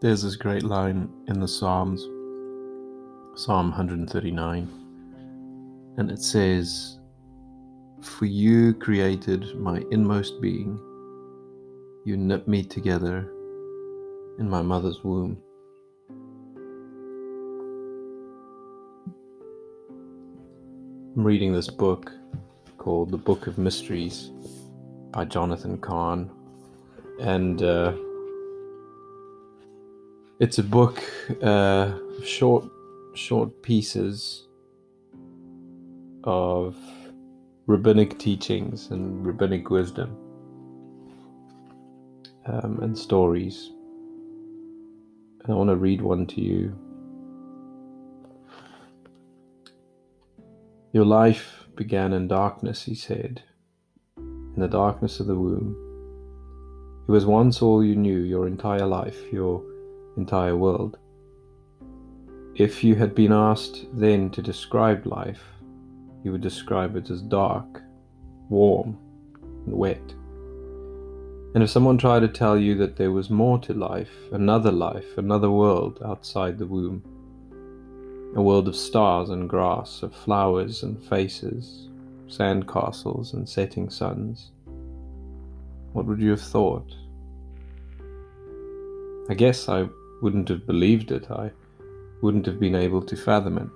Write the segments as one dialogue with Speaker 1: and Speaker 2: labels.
Speaker 1: There's this great line in the Psalms, Psalm 139, and it says, For you created my inmost being, you knit me together in my mother's womb. I'm reading this book called The Book of Mysteries by Jonathan Cahn, and uh, it's a book, uh, short, short pieces of rabbinic teachings and rabbinic wisdom um, and stories. And I want to read one to you. Your life began in darkness, he said, in the darkness of the womb. It was once all you knew, your entire life, your entire world. If you had been asked then to describe life, you would describe it as dark, warm, and wet. And if someone tried to tell you that there was more to life, another life, another world outside the womb, a world of stars and grass, of flowers and faces, sand castles and setting suns, what would you have thought? I guess I wouldn't have believed it. I wouldn't have been able to fathom it.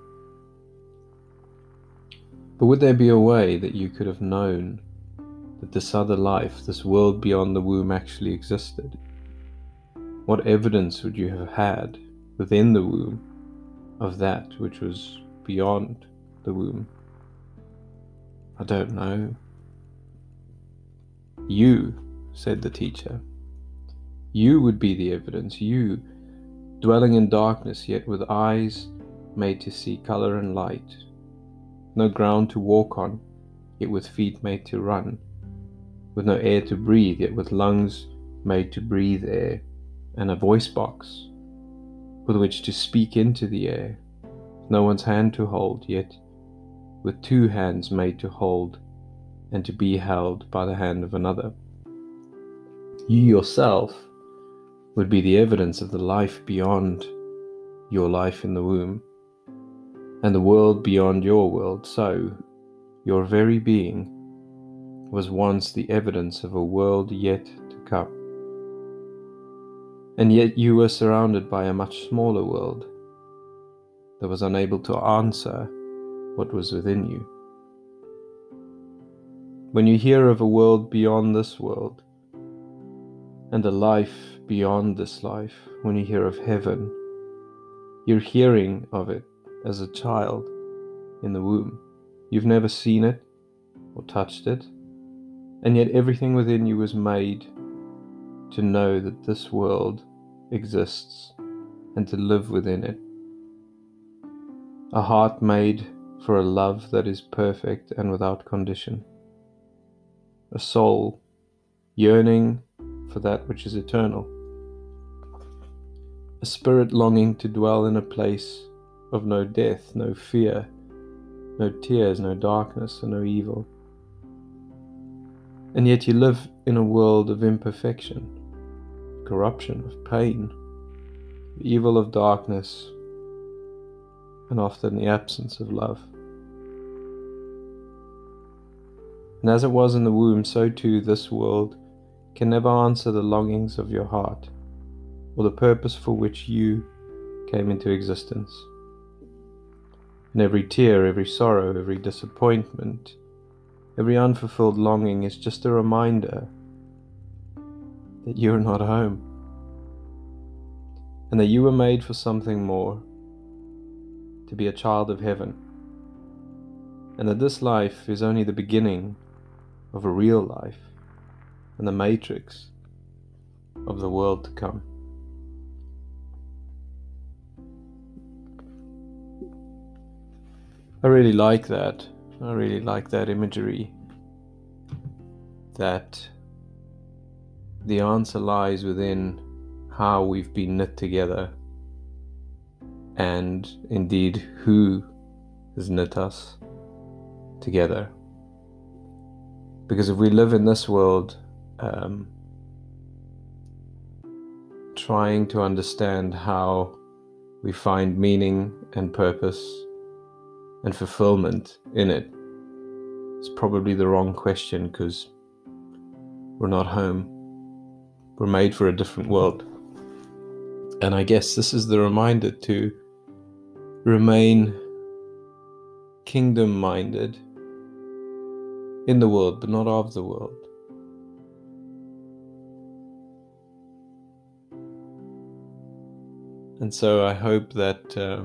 Speaker 1: But would there be a way that you could have known that this other life, this world beyond the womb, actually existed? What evidence would you have had within the womb of that which was beyond the womb? I don't know. You, said the teacher. You would be the evidence. You, dwelling in darkness, yet with eyes made to see color and light. No ground to walk on, yet with feet made to run with no air to breathe, yet with lungs made to breathe air, and a voice box with which to speak into the air, no one's hand to hold, yet with two hands made to hold and to be held by the hand of another. You yourself would be the evidence of the life beyond your life in the womb, and the world beyond your world, so your very being was once the evidence of a world yet to come. And yet you were surrounded by a much smaller world that was unable to answer what was within you. When you hear of a world beyond this world, and a life beyond this life, when you hear of heaven, you're hearing of it as a child in the womb. You've never seen it or touched it and yet everything within you was made to know that this world exists and to live within it. A heart made for a love that is perfect and without condition. A soul yearning for that which is eternal. A spirit longing to dwell in a place of no death, no fear, no tears, no darkness, and no evil. And yet you live in a world of imperfection, corruption, of pain, the evil of darkness, and often the absence of love. And as it was in the womb, so too this world can never answer the longings of your heart or the purpose for which you came into existence. And every tear, every sorrow, every disappointment, Every unfulfilled longing is just a reminder that you're not home and that you were made for something more to be a child of heaven, and that this life is only the beginning of a real life and the matrix of the world to come. I really like that. I really like that imagery that the answer lies within how we've been knit together and indeed who has knit us together. Because if we live in this world um, trying to understand how we find meaning and purpose and fulfillment in it? it is probably the wrong question because we're not home. We're made for a different world. And I guess this is the reminder to remain kingdom minded in the world, but not of the world. And so I hope that uh,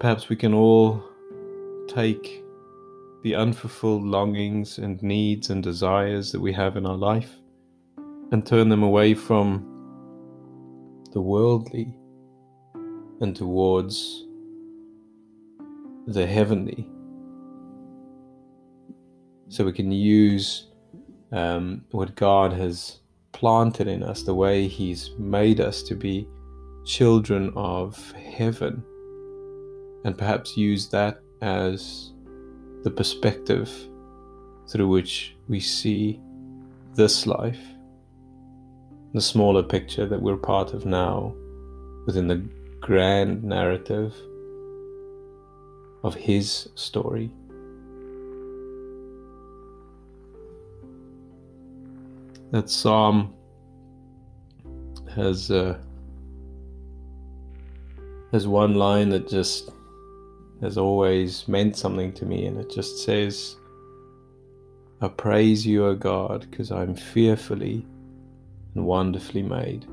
Speaker 1: perhaps we can all take the unfulfilled longings and needs and desires that we have in our life and turn them away from the worldly and towards the heavenly. So we can use um, what God has planted in us, the way He's made us to be children of heaven, and perhaps use that as the perspective through which we see this life, the smaller picture that we're part of now within the grand narrative of His story. that psalm has uh, has one line that just has always meant something to me, and it just says, "I praise you, O God, because I'm fearfully and wonderfully made."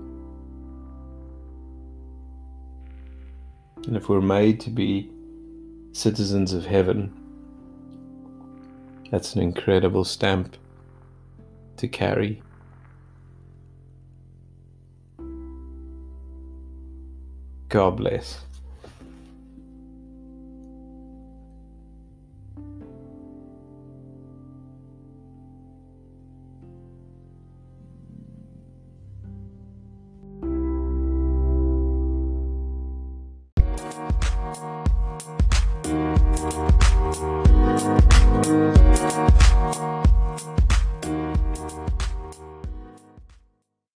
Speaker 1: And if we're made to be citizens of heaven, that's an incredible stamp to carry. God bless.